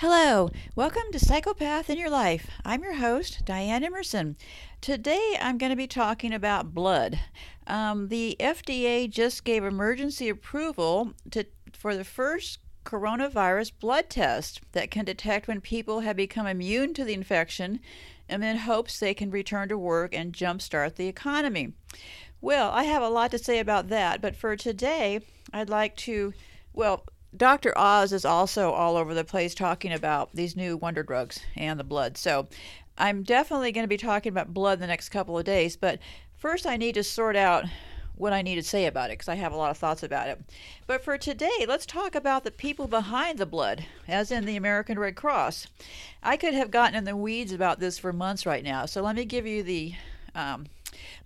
Hello, welcome to Psychopath in Your Life. I'm your host, Diane Emerson. Today I'm going to be talking about blood. Um, the FDA just gave emergency approval to, for the first coronavirus blood test that can detect when people have become immune to the infection and in hopes they can return to work and jumpstart the economy. Well, I have a lot to say about that, but for today, I'd like to, well, Dr. Oz is also all over the place talking about these new wonder drugs and the blood. So I'm definitely going to be talking about blood the next couple of days, but first I need to sort out what I need to say about it because I have a lot of thoughts about it. But for today, let's talk about the people behind the blood, as in the American Red Cross. I could have gotten in the weeds about this for months right now, so let me give you the um,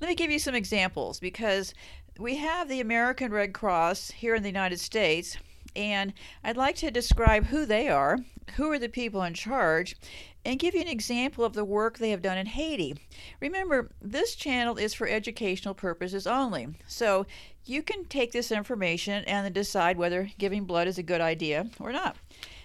let me give you some examples because we have the American Red Cross here in the United States and I'd like to describe who they are, who are the people in charge, and give you an example of the work they have done in Haiti. Remember, this channel is for educational purposes only, so you can take this information and decide whether giving blood is a good idea or not.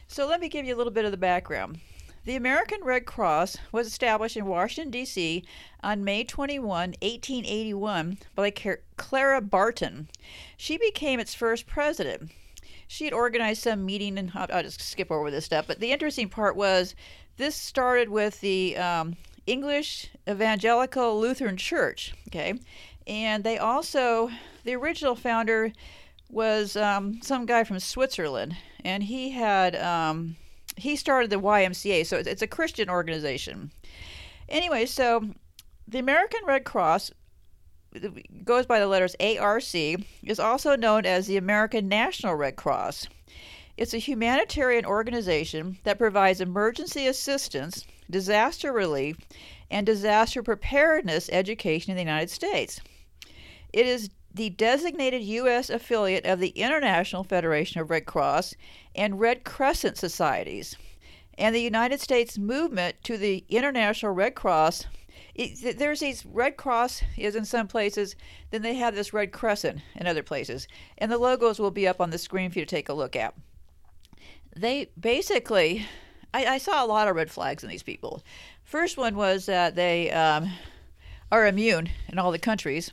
So let me give you a little bit of the background. The American Red Cross was established in Washington, D.C. on May 21, 1881, by Clara Barton. She became its first president she had organized some meeting, and I'll, just skip over this stuff. But the interesting part was this started with the um, English Evangelical Lutheran Church, okay, and they also the original founder was um, some guy from Switzerland, and he had um, he started the YMCA, so it's, it's a Christian organization. Anyway, so the American Red Cross goes by the letters ARC, is also known as the American National Red Cross. It's a humanitarian organization that provides emergency assistance, disaster relief, and disaster preparedness education in the United States. It is the designated U.S. affiliate of the International Federation of Red Cross and Red Crescent Societies. And the United States movement to the International Red Cross it, there's these Red Cross is in some places, then they have this Red Crescent in other places, and the logos will be up on the screen for you to take a look at. They basically, I, I saw a lot of red flags in these people. First one was that they um, are immune in all the countries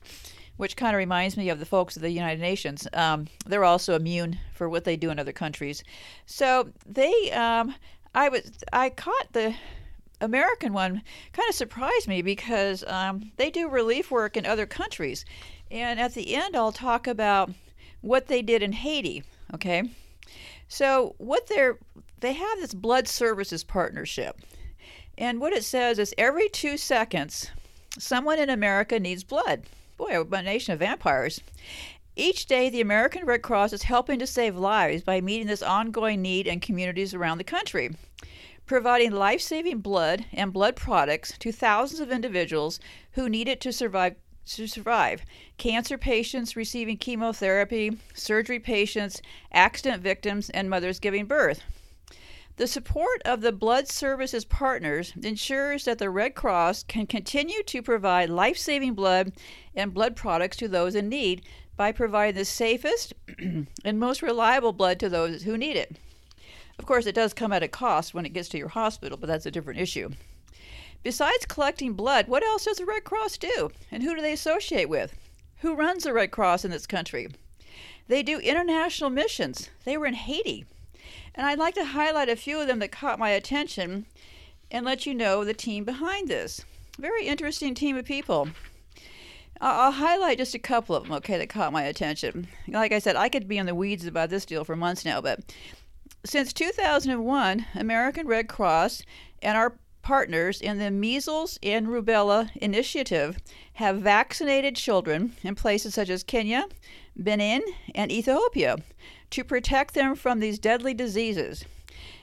which kind of reminds me of the folks of the United Nations. Um, they're also immune for what they do in other countries. So they, um, I was, I caught the American one kind of surprised me because um, they do relief work in other countries. And at the end, I'll talk about what they did in Haiti. Okay. So, what they're, they have this blood services partnership. And what it says is every two seconds, someone in America needs blood. Boy, a nation of vampires. Each day, the American Red Cross is helping to save lives by meeting this ongoing need in communities around the country providing life saving blood and blood products to thousands of individuals who need it to survive. To survive, cancer patients receiving chemotherapy, surgery patients, accident victims, and mothers giving birth. The support of the Blood Services partners ensures that the Red Cross can continue to provide life saving blood and blood products to those in need by providing the safest and most reliable blood to those who need it. Of course, it does come at a cost when it gets to your hospital, but that's a different issue. Besides collecting blood, what else does the Red Cross do? And who do they associate with? Who runs the Red Cross in this country? They do international missions. They were in Haiti. And I'd like to highlight a few of them that caught my attention and let you know the team behind this. Very interesting team of people. I'll highlight just a couple of them, okay, that caught my attention. Like I said, I could be in the weeds about this deal for months now, but since 2001, American Red Cross and our partners in the Measles and Rubella Initiative have vaccinated children in places such as Kenya, Benin, and Ethiopia to protect them from these deadly diseases.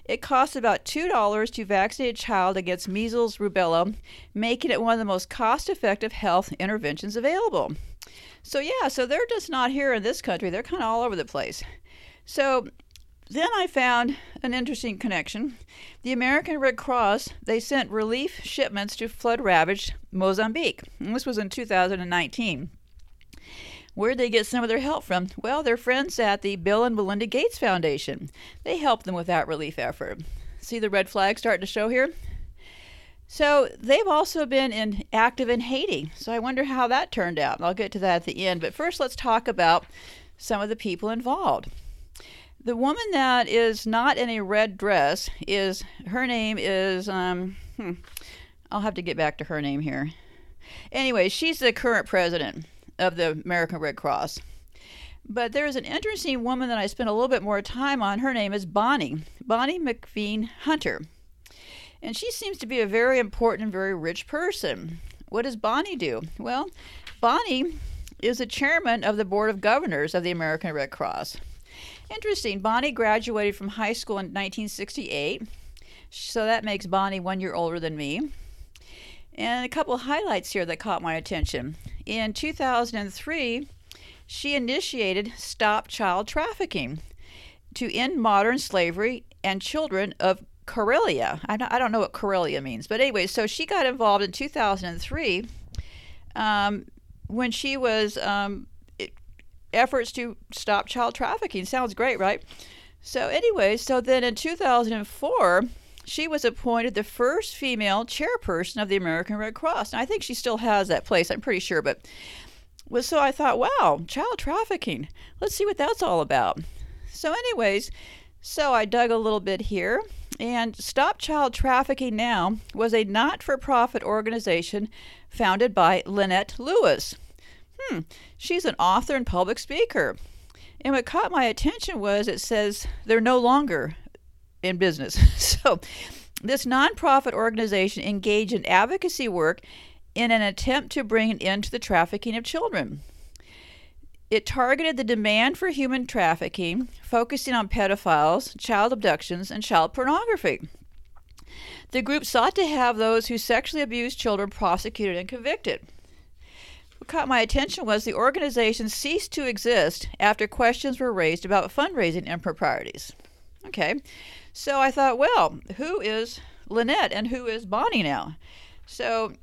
It costs about $2 to vaccinate a child against measles, rubella, making it one of the most cost effective health interventions available. So, yeah, so they're just not here in this country, they're kind of all over the place. So, then I found an interesting connection. The American Red Cross, they sent relief shipments to flood-ravaged Mozambique. And this was in 2019. Where'd they get some of their help from? Well, their friends at the Bill and Melinda Gates Foundation. They helped them with that relief effort. See the red flag starting to show here? So they've also been in, active in Haiti. So I wonder how that turned out. I'll get to that at the end. But first, let's talk about some of the people involved. The woman that is not in a red dress is her name is um, hmm, I'll have to get back to her name here. Anyway, she's the current president of the American Red Cross. But there's an interesting woman that I spent a little bit more time on. Her name is Bonnie, Bonnie McElveen Hunter. And she seems to be a very important and very rich person. What does Bonnie do? Well, Bonnie is the chairman of the board of governors of the American Red Cross. Interesting. Bonnie graduated from high school in 1968, so that makes Bonnie one year older than me. And a couple highlights here that caught my attention. In 2003, she initiated Stop Child Trafficking to end modern slavery and children of Karelia. I don't know what Karelia means, but anyway, so she got involved in 2003 um, when she was um, efforts to stop child trafficking. Sounds great, right? So anyway, so then in 2004, she was appointed the first female chairperson of the American Red Cross. And I think she still has that place. I'm pretty sure, but was so I thought, wow, child trafficking. Let's see what that's all about. So, anyways, so I dug a little bit here and Stop Child Trafficking Now was a not for profit organization founded by Lynette Lewis. Hmm, she's an author and public speaker. And what caught my attention was it says they're no longer in business. so, this nonprofit organization engaged in advocacy work in an attempt to bring an end to the trafficking of children. It targeted the demand for human trafficking, focusing on pedophiles, child abductions, and child pornography. The group sought to have those who sexually abused children prosecuted and convicted. Caught my attention was the organization ceased to exist after questions were raised about fundraising improprieties. Okay, so I thought, well, who is Lynette and who is Bonnie now? So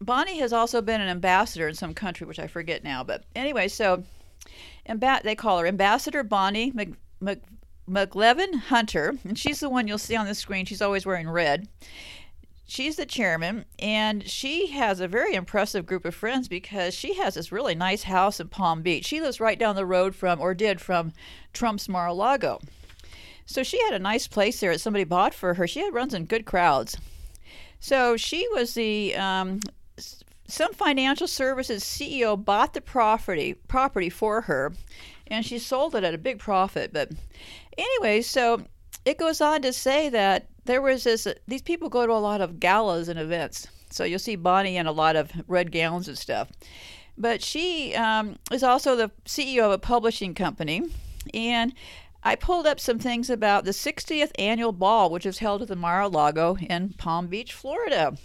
Bonnie has also been an ambassador in some country, which I forget now. But anyway, so Amb- they call her Ambassador Bonnie Mc- Mc- McElveen Hunter, and she's the one you'll see on the screen. She's always wearing red. She's the chairman, and she has a very impressive group of friends because she has this really nice house in Palm Beach. She lives right down the road from, or did, from Trump's Mar a Lago. So she had a nice place there that somebody bought for her. She had, runs in good crowds. So she was the um, some financial services CEO bought the property property for her, and she sold it at a big profit. But anyway, so it goes on to say that there was this. These people go to a lot of galas and events, so you'll see Bonnie in a lot of red gowns and stuff. But she um, is also the CEO of a publishing company, and I pulled up some things about the 60th annual ball, which was held at the Mar-a-Lago in Palm Beach, Florida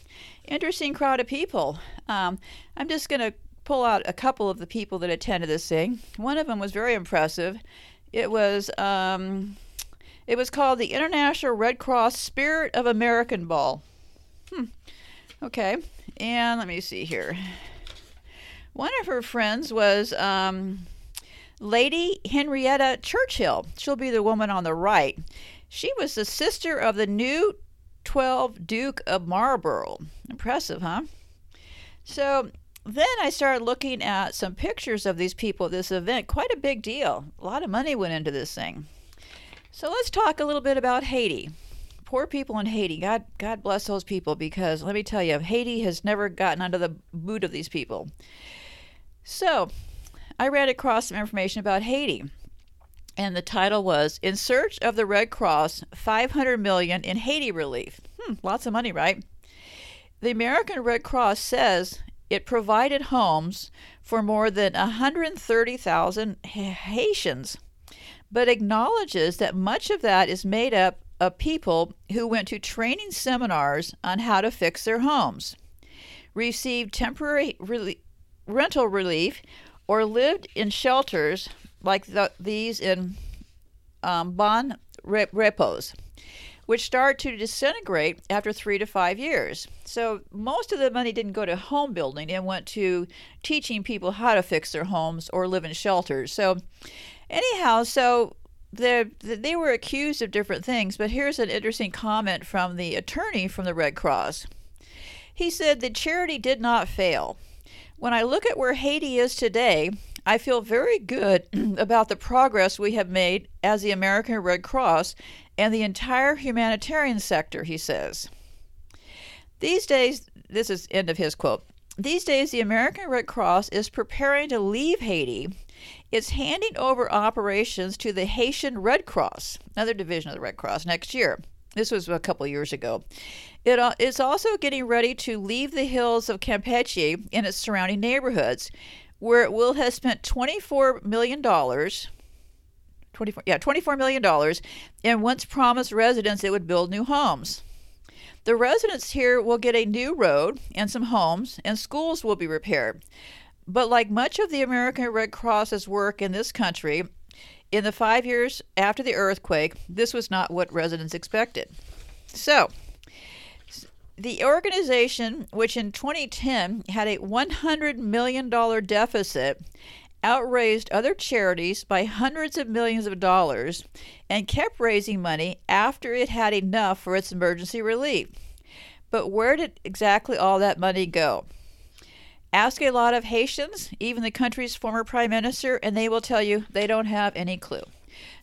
interesting crowd of people. Um, I'm just going to pull out a couple of the people that attended this thing. One of them was very impressive. It was um, it was called the International Red Cross Spirit of American Ball. Hmm. Okay, and let me see here. One of her friends was um, Lady Henrietta Churchill. She'll be the woman on the right. She was the sister of the new 12 Duke of Marlborough. Impressive, huh? So then I started looking at some pictures of these people at this event. Quite a big deal. A lot of money went into this thing. So let's talk a little bit about Haiti. Poor people in Haiti. God, God bless those people because let me tell you, Haiti has never gotten under the boot of these people. So I ran across some information about Haiti and the title was "In Search of the Red Cross: 500 Million in Haiti Relief." Hmm, lots of money, right? The American Red Cross says it provided homes for more than 130,000 Haitians, but acknowledges that much of that is made up of people who went to training seminars on how to fix their homes, received temporary rental relief, or lived in shelters like the, these in um, bon repos, which start to disintegrate after three to five years. So most of the money didn't go to home building; it went to teaching people how to fix their homes or live in shelters. So anyhow, so the, they were accused of different things, but here's an interesting comment from the attorney from the Red Cross. He said the charity did not fail. When I look at where Haiti is today, I feel very good about the progress we have made as the American Red Cross and the entire humanitarian sector, he says. These days, this is end of his quote. These days, the American Red Cross is preparing to leave Haiti. It's handing over operations to the Haitian Red Cross, another division of the Red Cross, next year. This was a couple years ago. It uh, also getting ready to leave the hills of Campeche and its surrounding neighborhoods, where it will have spent $24 million. 24, yeah, $24 million, and once promised residents it would build new homes. The residents here will get a new road and some homes, and schools will be repaired. But like much of the American Red Cross's work in this country, in the five years after the earthquake, this was not what residents expected. So, the organization, which in 2010 had a $100 million deficit, outraised other charities by hundreds of millions of dollars and kept raising money after it had enough for its emergency relief. But where did exactly all that money go? Ask a lot of Haitians, even the country's former prime minister, and they will tell you they don't have any clue.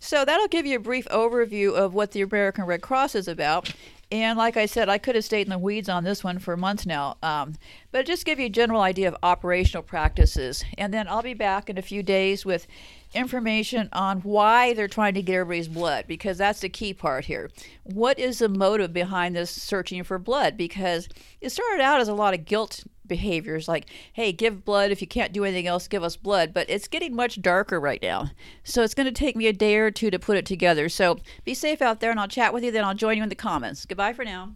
So that'll give you a brief overview of what the American Red Cross is about. And like I said, I could have stayed in the weeds on this one for months now, um, but just give you a general idea of operational practices. And then I'll be back in a few days with information on why they're trying to get everybody's blood, because that's the key part here. What is the motive behind this searching for blood? Because it started out as a lot of guilt behaviors like, hey, give blood. If you can't do anything else, give us blood. But it's getting much darker right now. So it's going to take me a day or two to put it together. So be safe out there, and I'll chat with you. Then I'll join you in the comments. Goodbye for now.